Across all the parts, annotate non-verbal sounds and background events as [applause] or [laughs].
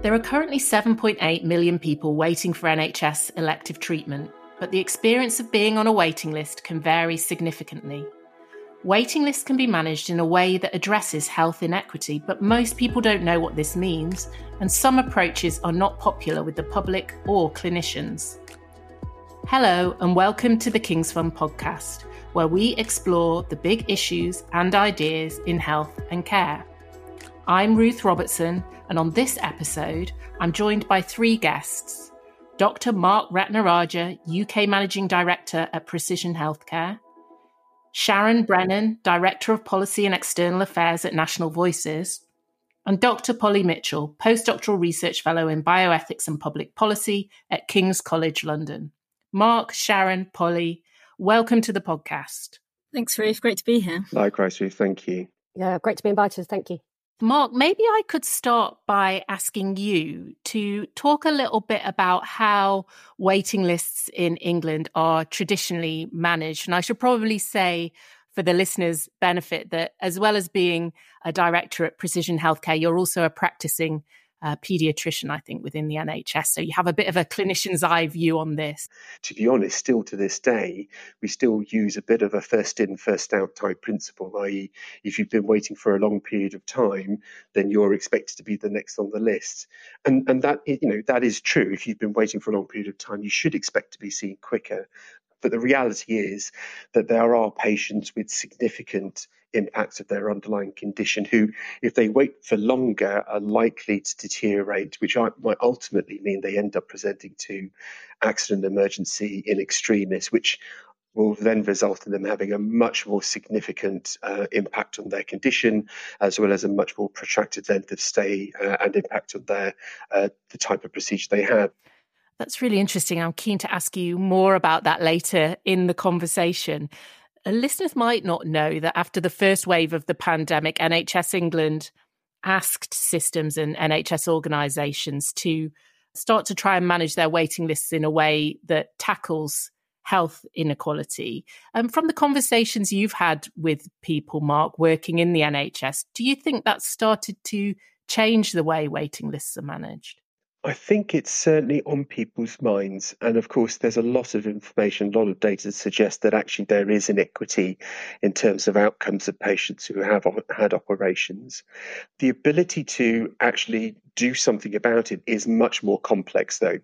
There are currently 7.8 million people waiting for NHS elective treatment, but the experience of being on a waiting list can vary significantly. Waiting lists can be managed in a way that addresses health inequity, but most people don't know what this means, and some approaches are not popular with the public or clinicians. Hello, and welcome to the King's Fund podcast, where we explore the big issues and ideas in health and care. I'm Ruth Robertson, and on this episode, I'm joined by three guests Dr. Mark Ratnarajah, UK Managing Director at Precision Healthcare, Sharon Brennan, Director of Policy and External Affairs at National Voices, and Dr. Polly Mitchell, Postdoctoral Research Fellow in Bioethics and Public Policy at King's College London. Mark, Sharon, Polly, welcome to the podcast. Thanks, Ruth. Great to be here. Likewise, Ruth. Thank you. Yeah, great to be invited. Thank you. Mark, maybe I could start by asking you to talk a little bit about how waiting lists in England are traditionally managed. And I should probably say, for the listeners' benefit, that as well as being a director at Precision Healthcare, you're also a practicing uh, pediatrician, I think, within the NHS. So you have a bit of a clinician's eye view on this. To be honest, still to this day, we still use a bit of a first in, first out type principle, i.e., if you've been waiting for a long period of time, then you're expected to be the next on the list. And and that you know that is true. If you've been waiting for a long period of time, you should expect to be seen quicker. But the reality is that there are patients with significant impacts of their underlying condition who, if they wait for longer, are likely to deteriorate, which might ultimately mean they end up presenting to accident emergency in extremis, which will then result in them having a much more significant uh, impact on their condition, as well as a much more protracted length of stay uh, and impact on their uh, the type of procedure they have. That's really interesting. I'm keen to ask you more about that later in the conversation. Uh, listeners might not know that after the first wave of the pandemic, NHS England asked systems and NHS organisations to start to try and manage their waiting lists in a way that tackles health inequality. And from the conversations you've had with people, Mark, working in the NHS, do you think that started to change the way waiting lists are managed? I think it's certainly on people's minds. And of course, there's a lot of information, a lot of data to suggest that actually there is inequity in terms of outcomes of patients who have had operations. The ability to actually do something about it is much more complex, though.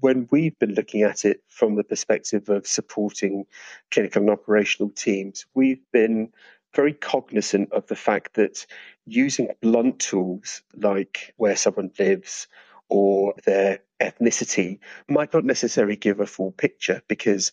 When we've been looking at it from the perspective of supporting clinical and operational teams, we've been very cognizant of the fact that using blunt tools like where someone lives or their ethnicity might not necessarily give a full picture because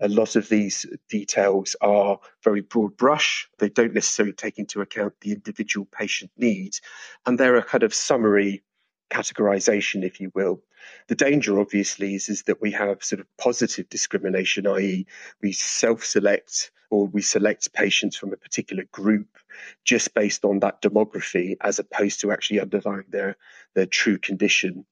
a lot of these details are very broad brush. They don't necessarily take into account the individual patient needs, and they're a kind of summary categorization, if you will. The danger, obviously, is, is that we have sort of positive discrimination, i.e., we self select or we select patients from a particular group just based on that demography as opposed to actually underlying their, their true condition.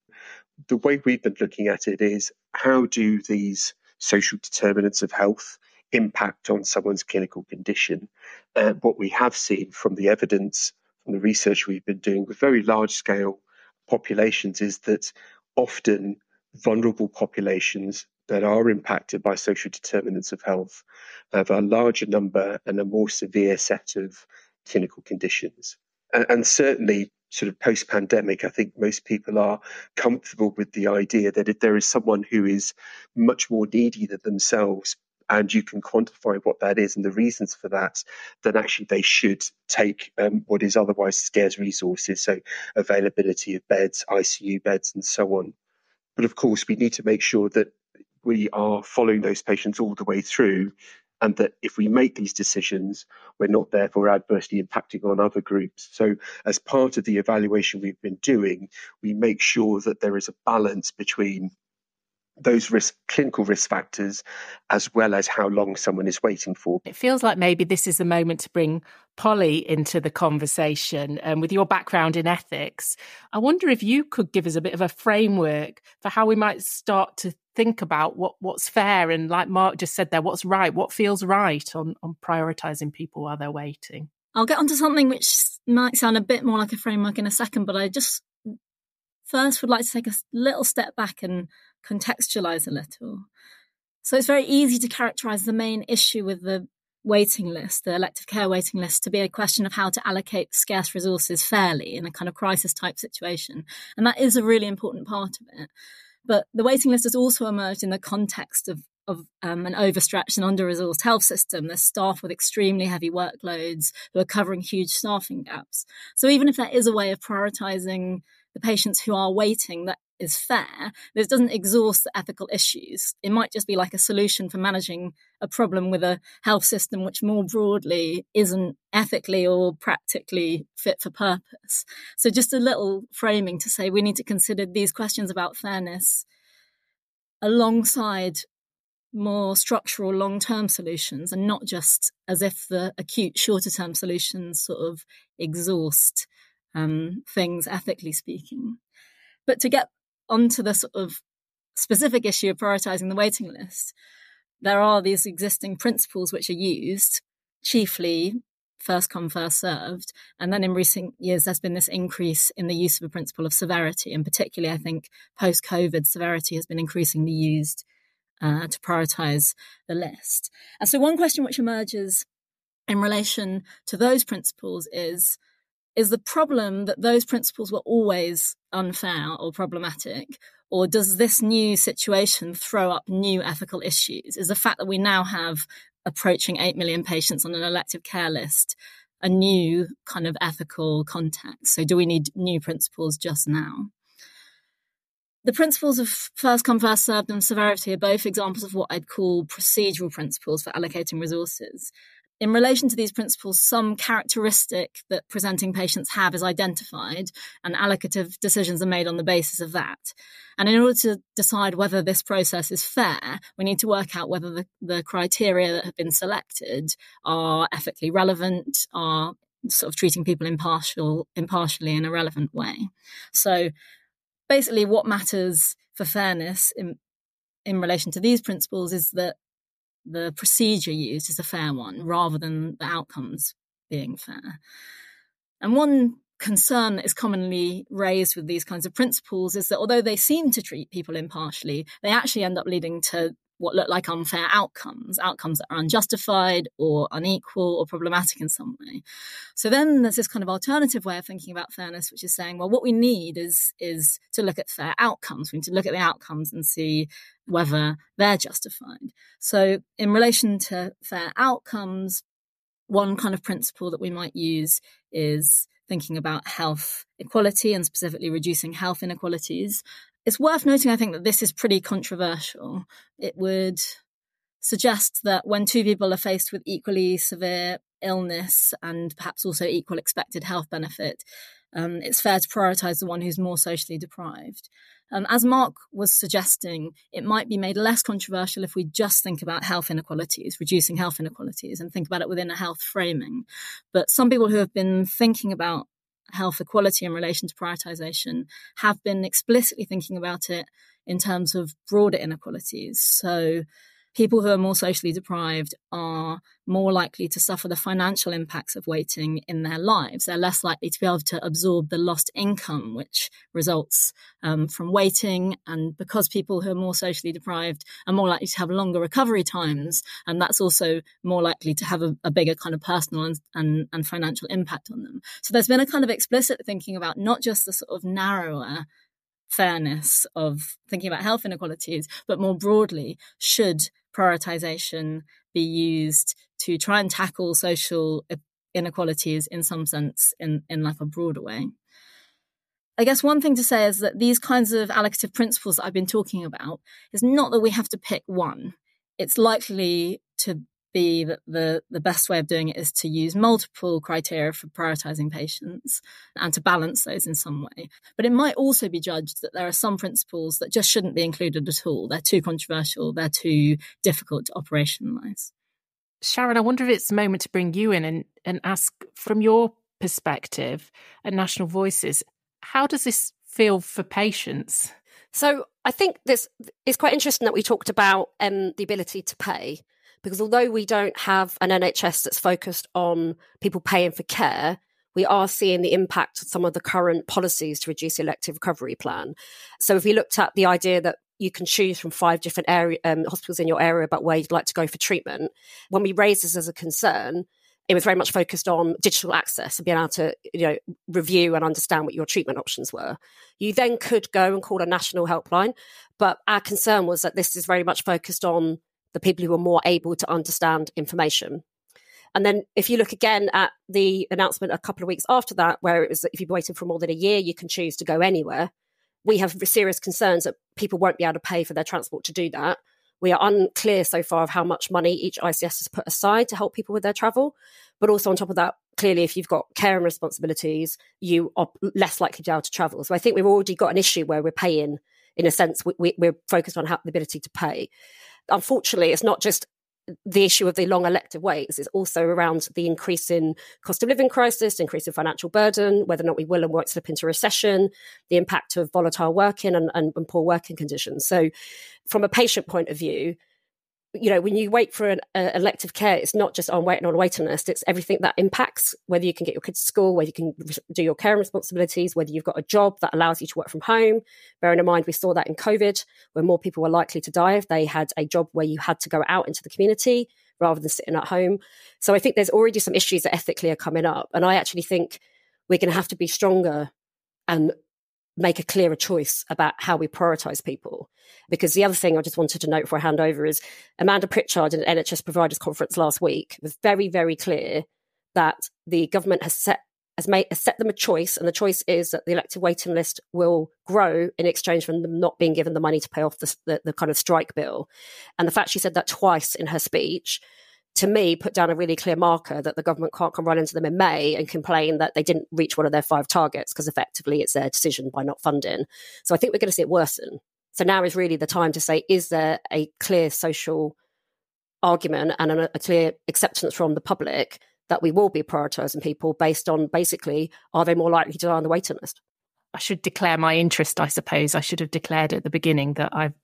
The way we've been looking at it is how do these social determinants of health impact on someone's clinical condition? And what we have seen from the evidence, from the research we've been doing with very large scale populations, is that often vulnerable populations that are impacted by social determinants of health have a larger number and a more severe set of clinical conditions. And, and certainly, sort of post pandemic, I think most people are comfortable with the idea that if there is someone who is much more needy than themselves, and you can quantify what that is and the reasons for that, then actually they should take um, what is otherwise scarce resources, so availability of beds, ICU beds, and so on. But of course, we need to make sure that we are following those patients all the way through and that if we make these decisions, we're not therefore adversely impacting on other groups. So, as part of the evaluation we've been doing, we make sure that there is a balance between those risk clinical risk factors as well as how long someone is waiting for. It feels like maybe this is the moment to bring Polly into the conversation. And um, with your background in ethics, I wonder if you could give us a bit of a framework for how we might start to think about what, what's fair and like Mark just said there, what's right, what feels right on, on prioritizing people while they're waiting. I'll get onto something which might sound a bit more like a framework in a second, but I just first would like to take a little step back and contextualize a little. So it's very easy to characterize the main issue with the waiting list, the elective care waiting list, to be a question of how to allocate scarce resources fairly in a kind of crisis type situation. And that is a really important part of it. But the waiting list has also emerged in the context of of um, an overstretched and under resourced health system. There's staff with extremely heavy workloads who are covering huge staffing gaps. So even if there is a way of prioritizing the patients who are waiting that is fair, this doesn't exhaust the ethical issues. It might just be like a solution for managing a problem with a health system which more broadly isn't ethically or practically fit for purpose. So just a little framing to say we need to consider these questions about fairness alongside more structural long term solutions and not just as if the acute shorter term solutions sort of exhaust um, things ethically speaking. But to get onto the sort of specific issue of prioritizing the waiting list, there are these existing principles which are used, chiefly first come, first served. And then in recent years, there's been this increase in the use of a principle of severity. And particularly, I think post COVID, severity has been increasingly used uh, to prioritize the list. And so, one question which emerges in relation to those principles is is the problem that those principles were always unfair or problematic? Or does this new situation throw up new ethical issues? Is the fact that we now have approaching 8 million patients on an elective care list a new kind of ethical context? So, do we need new principles just now? The principles of first come, first served and severity are both examples of what I'd call procedural principles for allocating resources. In relation to these principles, some characteristic that presenting patients have is identified, and allocative decisions are made on the basis of that. And in order to decide whether this process is fair, we need to work out whether the, the criteria that have been selected are ethically relevant, are sort of treating people impartial, impartially in a relevant way. So basically what matters for fairness in in relation to these principles is that the procedure used is a fair one rather than the outcomes being fair. And one concern that is commonly raised with these kinds of principles is that although they seem to treat people impartially, they actually end up leading to what look like unfair outcomes, outcomes that are unjustified or unequal or problematic in some way. So then there's this kind of alternative way of thinking about fairness, which is saying, well, what we need is is to look at fair outcomes. We need to look at the outcomes and see whether they're justified. So in relation to fair outcomes, one kind of principle that we might use is thinking about health equality and specifically reducing health inequalities. It's worth noting, I think, that this is pretty controversial. It would suggest that when two people are faced with equally severe illness and perhaps also equal expected health benefit, um, it's fair to prioritize the one who's more socially deprived. Um, as Mark was suggesting, it might be made less controversial if we just think about health inequalities, reducing health inequalities, and think about it within a health framing. But some people who have been thinking about health equality in relation to prioritization have been explicitly thinking about it in terms of broader inequalities. So people who are more socially deprived are more likely to suffer the financial impacts of waiting in their lives. They're less likely to be able to absorb the lost income which results um, from waiting. And because people who are more socially deprived are more likely to have longer recovery times, and that's also more likely to have a, a bigger kind of personal and, and, and financial impact on them. So there's been a kind of explicit thinking about not just the sort of narrower fairness of thinking about health inequalities, but more broadly, should prioritization be used to try and tackle social inequalities in some sense in, in like a broader way. I guess one thing to say is that these kinds of allocative principles that I've been talking about is not that we have to pick one. It's likely to be that the, the best way of doing it is to use multiple criteria for prioritizing patients and to balance those in some way. But it might also be judged that there are some principles that just shouldn't be included at all. They're too controversial, they're too difficult to operationalize. Sharon, I wonder if it's a moment to bring you in and, and ask from your perspective at National Voices, how does this feel for patients? So I think this is quite interesting that we talked about um, the ability to pay because although we don't have an NHS that's focused on people paying for care, we are seeing the impact of some of the current policies to reduce the elective recovery plan. So if we looked at the idea that you can choose from five different area, um, hospitals in your area about where you'd like to go for treatment, when we raised this as a concern, it was very much focused on digital access and being able to you know review and understand what your treatment options were you then could go and call a national helpline but our concern was that this is very much focused on the people who are more able to understand information and then if you look again at the announcement a couple of weeks after that, where it was if you've waiting for more than a year, you can choose to go anywhere. We have serious concerns that people won't be able to pay for their transport to do that. We are unclear so far of how much money each ICS has put aside to help people with their travel. But also on top of that, clearly, if you've got care and responsibilities, you are less likely to be able to travel. So I think we've already got an issue where we're paying, in a sense, we, are focused on how, the ability to pay. Unfortunately, it's not just the issue of the long elective waits is also around the increase in cost of living crisis, increase in financial burden, whether or not we will and won't slip into recession, the impact of volatile working and, and, and poor working conditions. So, from a patient point of view, you know, when you wait for an uh, elective care, it's not just on waiting on a waiting list. It's everything that impacts whether you can get your kids to school, whether you can do your care responsibilities, whether you've got a job that allows you to work from home. Bearing in mind, we saw that in COVID, where more people were likely to die if they had a job where you had to go out into the community rather than sitting at home. So I think there's already some issues that ethically are coming up. And I actually think we're going to have to be stronger and make a clearer choice about how we prioritize people. Because the other thing I just wanted to note before I hand over is Amanda Pritchard at an NHS Providers Conference last week was very, very clear that the government has set has made has set them a choice, and the choice is that the elective waiting list will grow in exchange for them not being given the money to pay off the, the, the kind of strike bill. And the fact she said that twice in her speech to me, put down a really clear marker that the government can't come running to them in May and complain that they didn't reach one of their five targets because effectively it's their decision by not funding. So I think we're going to see it worsen. So now is really the time to say, is there a clear social argument and a, a clear acceptance from the public that we will be prioritising people based on basically, are they more likely to die on the waiting list? I should declare my interest, I suppose. I should have declared at the beginning that I've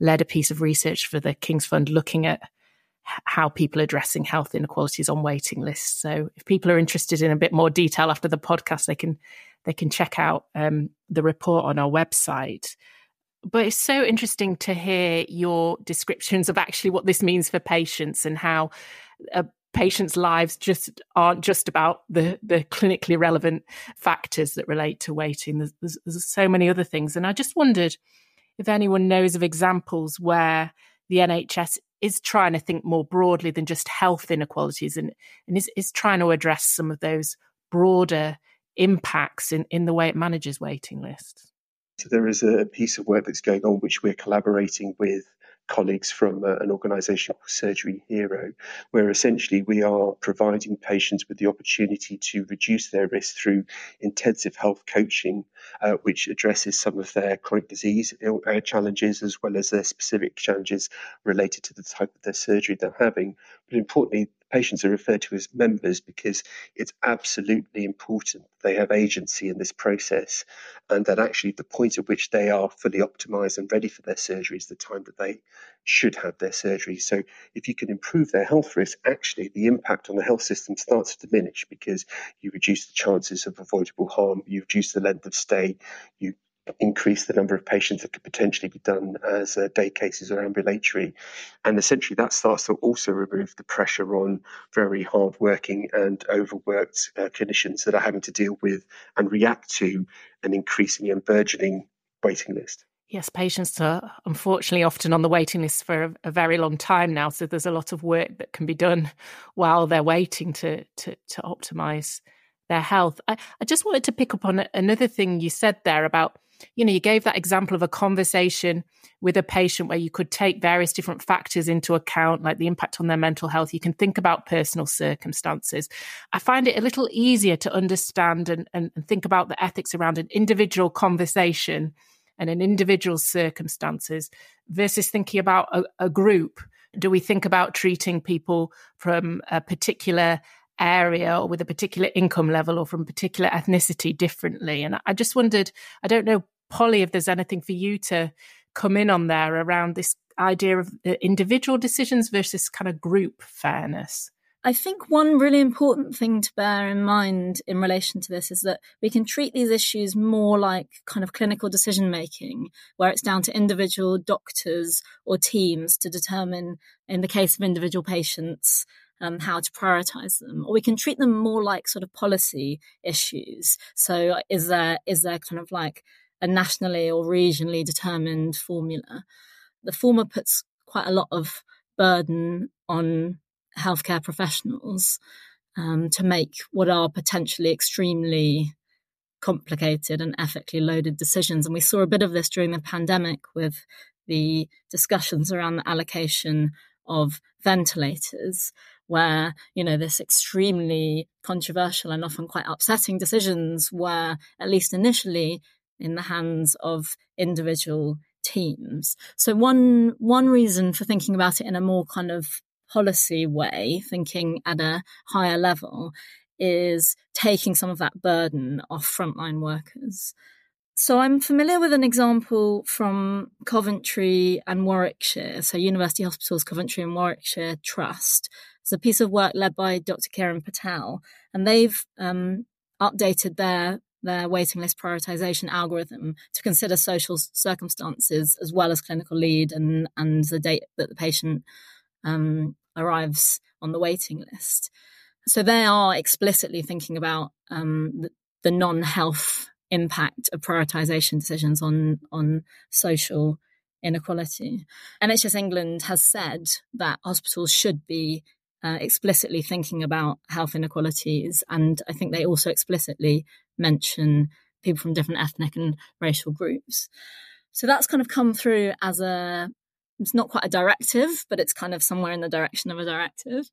led a piece of research for the King's Fund looking at how people are addressing health inequalities on waiting lists. So if people are interested in a bit more detail after the podcast, they can they can check out um, the report on our website. But it's so interesting to hear your descriptions of actually what this means for patients and how uh, patients' lives just aren't just about the the clinically relevant factors that relate to waiting. There's, there's, there's so many other things, and I just wondered if anyone knows of examples where the NHS is trying to think more broadly than just health inequalities and, and is, is trying to address some of those broader impacts in, in the way it manages waiting lists. So there is a piece of work that's going on which we're collaborating with colleagues from uh, an organisation called Surgery Hero, where essentially we are providing patients with the opportunity to reduce their risk through intensive health coaching, uh, which addresses some of their chronic disease uh, challenges as well as their specific challenges related to the type of their surgery they're having. But importantly, patients are referred to as members because it's absolutely important they have agency in this process and that actually the point at which they are fully optimized and ready for their surgery is the time that they should have their surgery. So if you can improve their health risk, actually the impact on the health system starts to diminish because you reduce the chances of avoidable harm, you reduce the length of stay, you increase the number of patients that could potentially be done as uh, day cases or ambulatory. And essentially, that starts to also remove the pressure on very hardworking and overworked uh, clinicians that are having to deal with and react to an increasingly and burgeoning waiting list. Yes, patients are unfortunately often on the waiting list for a, a, very long time now. So there's a lot of work that can be done while they're waiting to to, to optimize their health. I, I just wanted to pick up on another thing you said there about you know, you gave that example of a conversation with a patient where you could take various different factors into account, like the impact on their mental health. You can think about personal circumstances. I find it a little easier to understand and, and, and think about the ethics around an individual conversation and an individual circumstances versus thinking about a, a group. Do we think about treating people from a particular area or with a particular income level or from particular ethnicity differently. And I just wondered, I don't know, Polly, if there's anything for you to come in on there around this idea of individual decisions versus kind of group fairness. I think one really important thing to bear in mind in relation to this is that we can treat these issues more like kind of clinical decision making, where it's down to individual doctors or teams to determine, in the case of individual patients, um, how to prioritize them, or we can treat them more like sort of policy issues. So, is there is there kind of like a nationally or regionally determined formula? The former puts quite a lot of burden on healthcare professionals um, to make what are potentially extremely complicated and ethically loaded decisions. And we saw a bit of this during the pandemic with the discussions around the allocation of ventilators, where, you know, this extremely controversial and often quite upsetting decisions were, at least initially, in the hands of individual teams. So one one reason for thinking about it in a more kind of policy way, thinking at a higher level, is taking some of that burden off frontline workers. So I'm familiar with an example from Coventry and Warwickshire, so University Hospitals Coventry and Warwickshire Trust. It's a piece of work led by Dr. Kiran Patel, and they've um, updated their their waiting list prioritization algorithm to consider social circumstances as well as clinical lead and and the date that the patient um, arrives on the waiting list. So they are explicitly thinking about um, the, the non-health impact of prioritization decisions on on social inequality. NHS England has said that hospitals should be uh, explicitly thinking about health inequalities, and I think they also explicitly mention people from different ethnic and racial groups. So that's kind of come through as a it's not quite a directive, but it's kind of somewhere in the direction of a directive.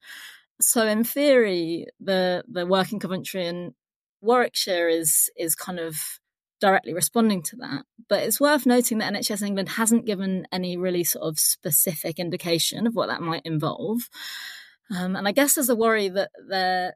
So in theory, the the work in Coventry and Warwickshire is is kind of directly responding to that. But it's worth noting that NHS England hasn't given any really sort of specific indication of what that might involve. Um, and I guess there's a worry that they're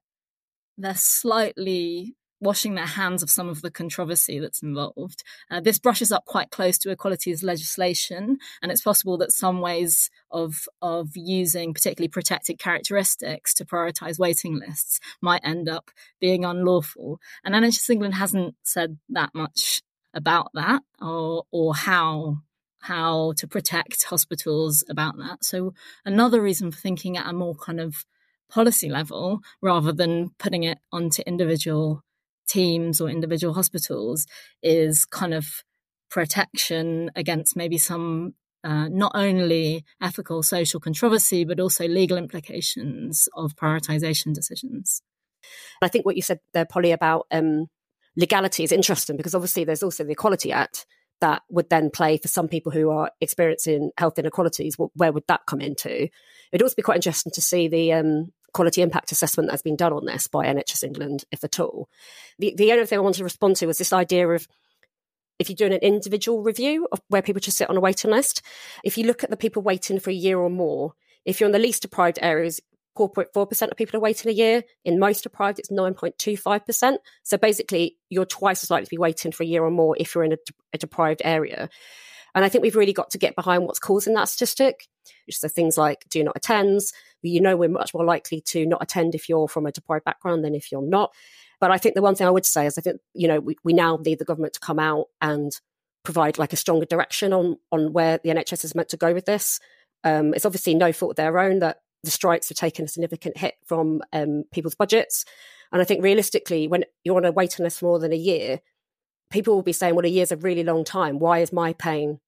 they're slightly washing their hands of some of the controversy that's involved. Uh, this brushes up quite close to equalities legislation, and it's possible that some ways of of using particularly protected characteristics to prioritise waiting lists might end up being unlawful. And NHS England hasn't said that much about that or or how how to protect hospitals about that. So another reason for thinking at a more kind of policy level rather than putting it onto individual teams or individual hospitals is kind of protection against maybe some uh, not only ethical social controversy but also legal implications of prioritization decisions. I think what you said there, Polly, about um, legality is interesting because obviously there's also the Equality Act that would then play for some people who are experiencing health inequalities. Where would that come into? It'd also be quite interesting to see the um, quality impact assessment that's been done on this by NHS England, if at all. The, the only thing I wanted to respond to was this idea of if you're doing an individual review of where people just sit on a waiting list, if you look at the people waiting for a year or more, if you're in the least deprived areas, 4.4% of people are waiting a year. In most deprived, it's 9.25%. So basically, you're twice as likely to be waiting for a year or more if you're in a, a deprived area. And I think we've really got to get behind what's causing that statistic. So things like do not attends. You know, we're much more likely to not attend if you're from a deprived background than if you're not. But I think the one thing I would say is I think, you know, we, we now need the government to come out and provide like a stronger direction on on where the NHS is meant to go with this. Um, it's obviously no fault of their own that the strikes have taken a significant hit from um, people's budgets. And I think realistically, when you're on a waiting list for more than a year, people will be saying, well, a year's a really long time. Why is my pain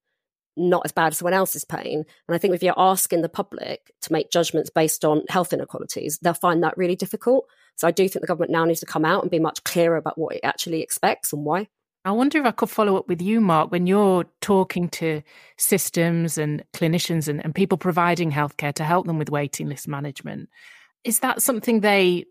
not as bad as someone else's pain? And I think if you're asking the public to make judgments based on health inequalities, they'll find that really difficult. So I do think the government now needs to come out and be much clearer about what it actually expects and why. I wonder if I could follow up with you, Mark, when you're talking to systems and clinicians and, and people providing healthcare to help them with waiting list management. Is that something they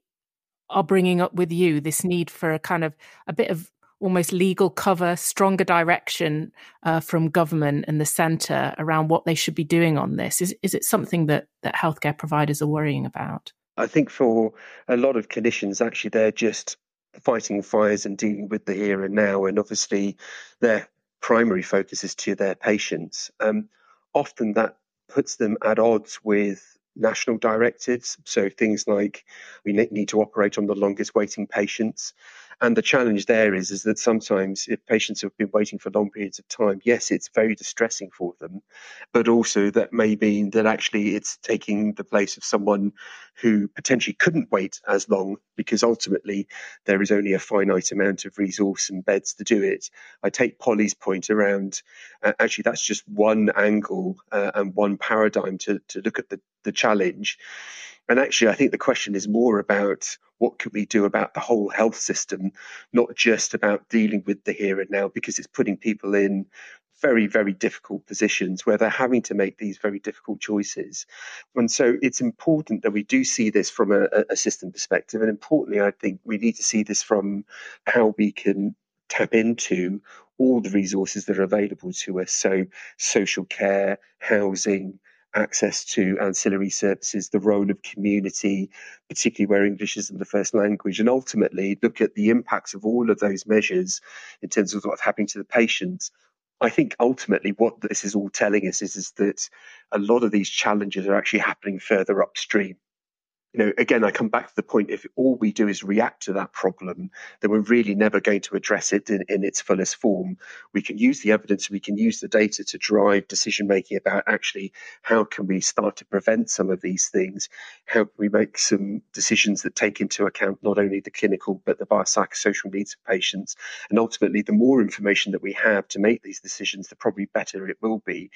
are bringing up with you? This need for a kind of a bit of almost legal cover, stronger direction uh, from government and the centre around what they should be doing on this? Is is it something that that healthcare providers are worrying about? I think for a lot of clinicians, actually, they're just fighting fires and dealing with the here and now, and obviously their primary focus is to their patients. Um, often that puts them at odds with national directives. So things like we need to operate on the longest waiting patients. And the challenge there is, is that sometimes if patients have been waiting for long periods of time, yes, it's very distressing for them, but also that may mean that actually it's taking the place of someone who potentially couldn't wait as long because ultimately there is only a finite amount of resource and beds to do it. I take Polly's point around uh, actually that's just one angle uh, and one paradigm to, to look at the, the challenge. And actually, I think the question is more about what can we do about the whole health system, not just about dealing with the here and now, because it's putting people in very, very difficult positions where they're having to make these very difficult choices. And so it's important that we do see this from a, a system perspective. And importantly, I think we need to see this from how we can tap into all the resources that are available to us. So, social care, housing, access to ancillary services, the role of community, particularly where English isn't the first language, and ultimately look at the impacts of all of those measures in terms of what's happening to the patients. I think ultimately what this is all telling us is, is that a lot of these challenges are actually happening further upstream you know, again, I come back to the point if all we do is react to that problem, then we're really never going to address it in, in its fullest form. We can use the evidence, we can use the data to drive decision making about actually how can we start to prevent some of these things? How can we make some decisions that take into account not only the clinical but the biopsychosocial needs of patients? And ultimately, the more information that we have to make these decisions, the probably better it will be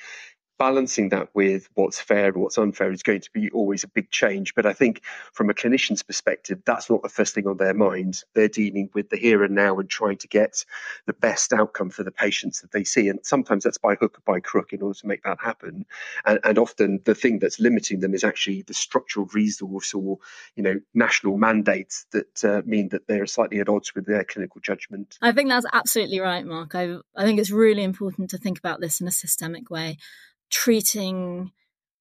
balancing that with what's fair and what's unfair is going to be always a big change. But I think from a clinician's perspective, that's not the first thing on their mind. They're dealing with the here and now and trying to get the best outcome for the patients that they see. And sometimes that's by hook or by crook in order to make that happen. And, and often the thing that's limiting them is actually the structural resource or, you know, national mandates that uh, mean that they're slightly at odds with their clinical judgment. I think that's absolutely right, Mark. I, I think it's really important to think about this in a systemic way treating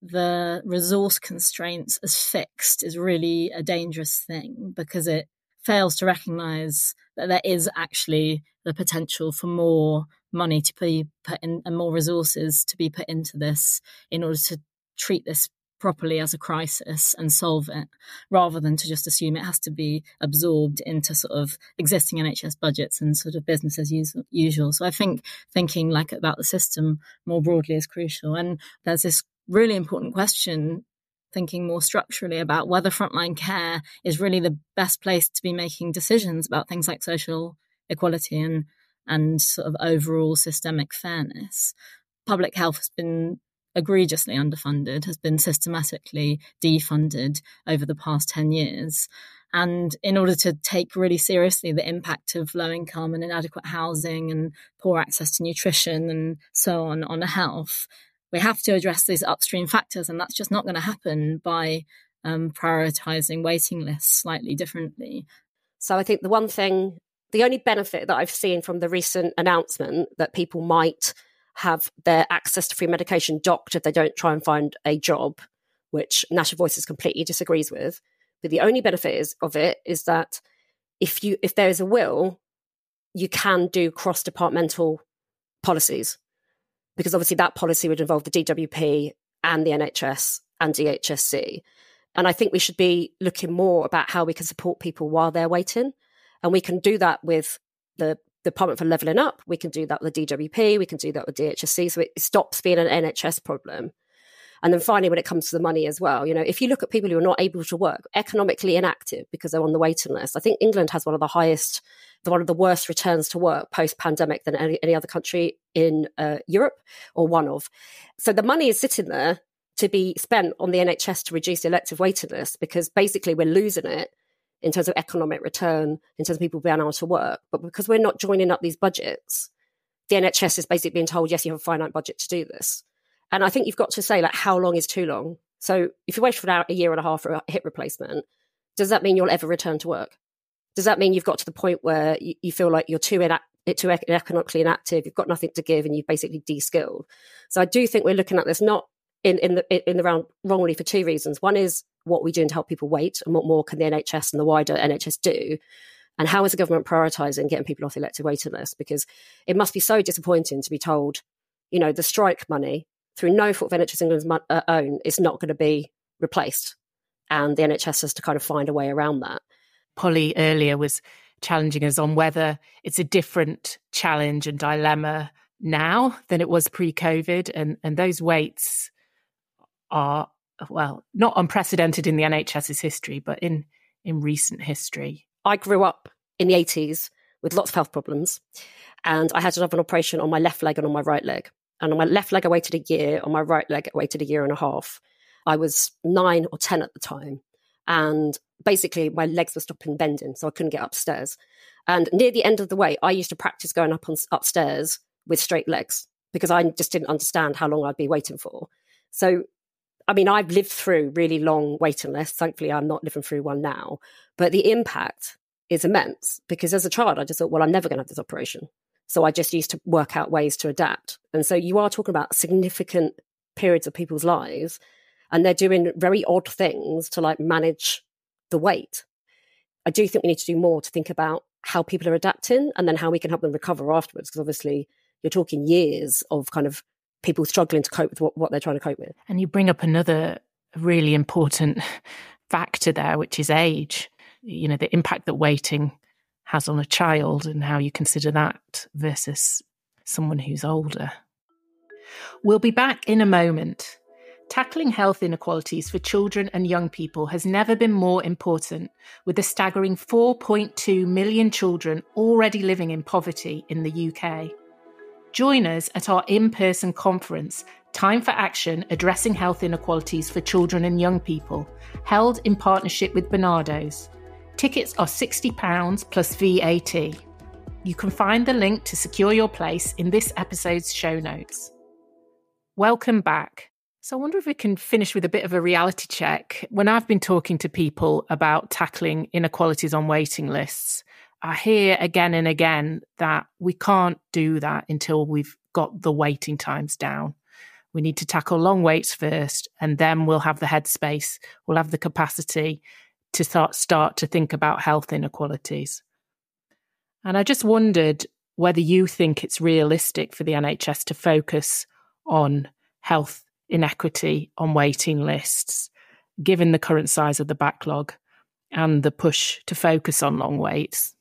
the resource constraints as fixed is really a dangerous thing because it fails to recognize that there is actually the potential for more money to be put in and more resources to be put into this in order to treat this properly as a crisis and solve it rather than to just assume it has to be absorbed into sort of existing NHS budgets and sort of business as usual. So I think thinking like about the system more broadly is crucial. And there's this really important question thinking more structurally about whether frontline care is really the best place to be making decisions about things like social equality and and sort of overall systemic fairness. Public health has been egregiously underfunded, has been systematically defunded over the past 10 years. And in order to take really seriously the impact of low income and inadequate housing and poor access to nutrition and so on on health, we have to address these upstream factors. And that's just not going to happen by um, prioritizing waiting lists slightly differently. So I think the one thing, the only benefit that I've seen from the recent announcement that people might have their access to free medication docked if they don't try and find a job, which National Voices completely disagrees with. But the only benefit is, of it is that if you if there is a will, you can do cross departmental policies because obviously that policy would involve the DWP and the NHS and DHSC. And I think we should be looking more about how we can support people while they're waiting. And we can do that with the Department for Levelling Up. We can do that with the DWP. We can do that with DHSC. So it stops being an NHS problem. And then finally, when it comes to the money as well, you know, if you look at people who are not able to work, economically inactive because they're on the waiting list, I think England has one of the highest, one of the worst returns to work post pandemic than any, any, other country in uh, Europe or one of. So the money is sitting there to be spent on the NHS to reduce the elective waiting list because basically we're losing it in terms of economic return, in terms of people being able to work. But because we're not joining up these budgets, the NHS is basically being told, yes, you have a finite budget to do this. And I think you've got to say, like, how long is too long? So if you wait for a year and a half for a hip replacement, does that mean you'll ever return to work? Does that mean you've got to the point where you, you feel like you're too, too economically inactive, you've got nothing to give, and you've basically de-skilled? So I do think we're looking at this not in, in the in the round wrongly for two reasons. One is what we're doing to help people wait, and what more can the NHS and the wider NHS do? And how is the government prioritising getting people off the elective waiting list? Because it must be so disappointing to be told, you know, the strike money through no fault of NHS England's uh, own is not going to be replaced. And the NHS has to kind of find a way around that. Polly earlier was challenging us on whether it's a different challenge and dilemma now than it was pre-COVID, and and those waits are well not unprecedented in the NHS's history, but in in recent history. I grew up in the 80s with lots of health problems, and I had to have an operation on my left leg and on my right leg. And on my left leg, I waited a year. On my right leg, I waited a year and a half. I was nine or 10 at the time. And basically, my legs were stopping bending, so I couldn't get upstairs. And near the end of the way, I used to practice going up on, upstairs with straight legs because I just didn't understand how long I'd be waiting for. So, I mean, I've lived through really long waiting lists. Thankfully, I'm not living through one now. But the impact is immense because as a child, I just thought, well, I'm never going to have this operation. So I just used to work out ways to adapt. And so you are talking about significant periods of people's lives and they're doing very odd things to like manage the wait. I do think we need to do more to think about how people are adapting and then how we can help them recover afterwards. Because obviously, you're talking years of kind of people struggling to cope with what, what they're trying to cope with. And you bring up another really important [laughs] factor there, which is age. You know, the impact that waiting has on a child and how you consider that versus someone who's older. We'll be back in a moment. Tackling health inequalities for children and young people has never been more important, with a staggering 4.2 million children already living in poverty in the UK. Join us at our in person conference, Time for Action Addressing Health Inequalities for Children and Young People, held in partnership with Barnardo's. Tickets are £60 plus VAT. You can find the link to secure your place in this episode's show notes. Welcome back. So, I wonder if we can finish with a bit of a reality check. When I've been talking to people about tackling inequalities on waiting lists, I hear again and again that we can't do that until we've got the waiting times down. We need to tackle long waits first, and then we'll have the headspace, we'll have the capacity to start, start to think about health inequalities. And I just wondered whether you think it's realistic for the NHS to focus on health inequity on waiting lists, given the current size of the backlog and the push to focus on long waits?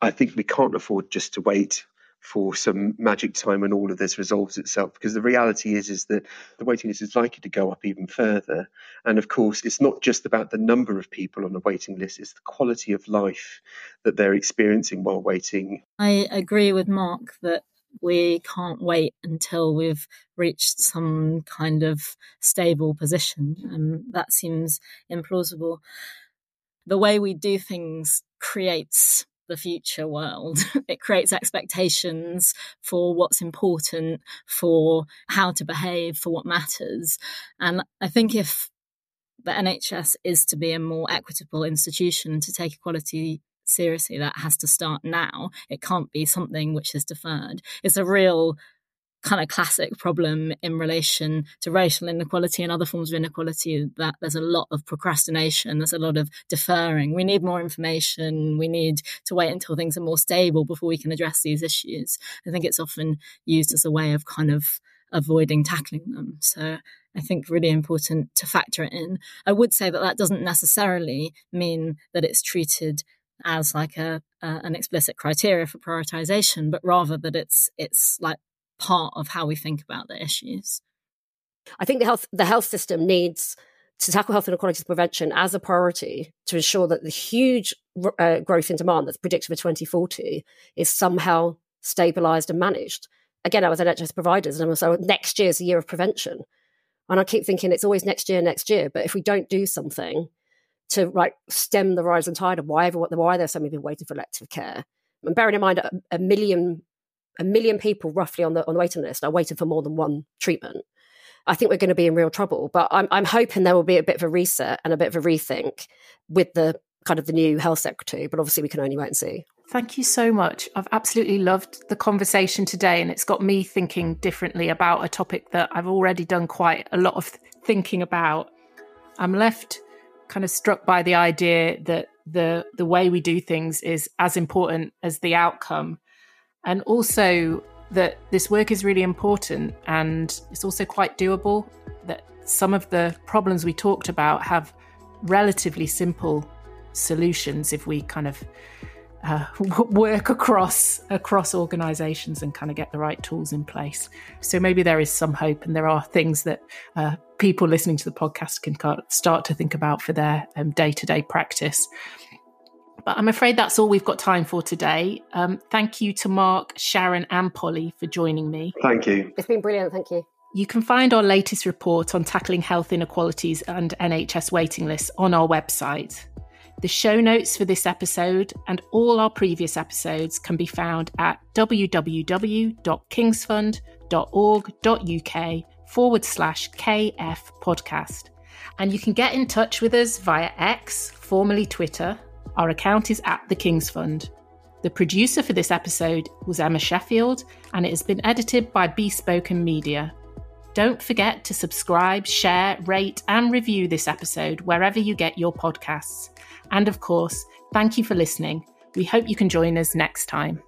I think we can't afford just to wait for some magic time when all of this resolves itself because the reality is is that the waiting list is likely to go up even further and of course it's not just about the number of people on the waiting list it's the quality of life that they're experiencing while waiting i agree with mark that we can't wait until we've reached some kind of stable position. And that seems implausible. The way we do things creates the future world. [laughs] it creates expectations for what's important, for how to behave, for what matters. And I think if the NHS is to be a more equitable institution to take equality seriously, that has to start now. It can't be something which is deferred. It's a real kind of classic problem in relation to racial inequality and other forms of inequality that there's a lot of procrastination, there's a lot of deferring. We need more information. We need to wait until things are more stable before we can address these issues. I think it's often used as a way of kind of avoiding tackling them. So I think really important to factor it in. I would say that that doesn't necessarily mean that it's treated as like a, an explicit criteria for prioritization, but rather that it's it's like part of how we think about the issues. I think the health the health system needs to tackle health inequalities prevention as a priority to ensure that the huge uh, growth in demand that's predicted for 2040 is somehow stabilized and managed. Again, I was an NHS providers, and so next year is the year of prevention. And I keep thinking it's always next year, next year. But if we don't do something, to like stem the rising tide of why everyone, why there's so many people waiting for elective care. And bearing in mind a, a million a million people roughly on the on the waiting list are waiting for more than one treatment. I think we're going to be in real trouble. But I'm I'm hoping there will be a bit of a reset and a bit of a rethink with the kind of the new health secretary. But obviously, we can only wait and see. Thank you so much. I've absolutely loved the conversation today, and it's got me thinking differently about a topic that I've already done quite a lot of thinking about. I'm left kind of struck by the idea that the the way we do things is as important as the outcome and also that this work is really important and it's also quite doable that some of the problems we talked about have relatively simple solutions if we kind of uh, [laughs] work across across organizations and kind of get the right tools in place. So maybe there is some hope and there are things that uh, people listening to the podcast can start to think about for their um, day-to-day practice but I'm afraid that's all we've got time for today. Um, thank you to Mark, Sharon, and Polly for joining me. Thank you. It's been brilliant. Thank you. You can find our latest report on tackling health inequalities and NHS waiting lists on our website. The show notes for this episode and all our previous episodes can be found at www.kingsfund.org.uk forward slash KF podcast. And you can get in touch with us via X, formerly Twitter. Our account is at the King's Fund. The producer for this episode was Emma Sheffield, and it has been edited by Bespoken Media. Don't forget to subscribe, share, rate, and review this episode wherever you get your podcasts. And of course, thank you for listening. We hope you can join us next time.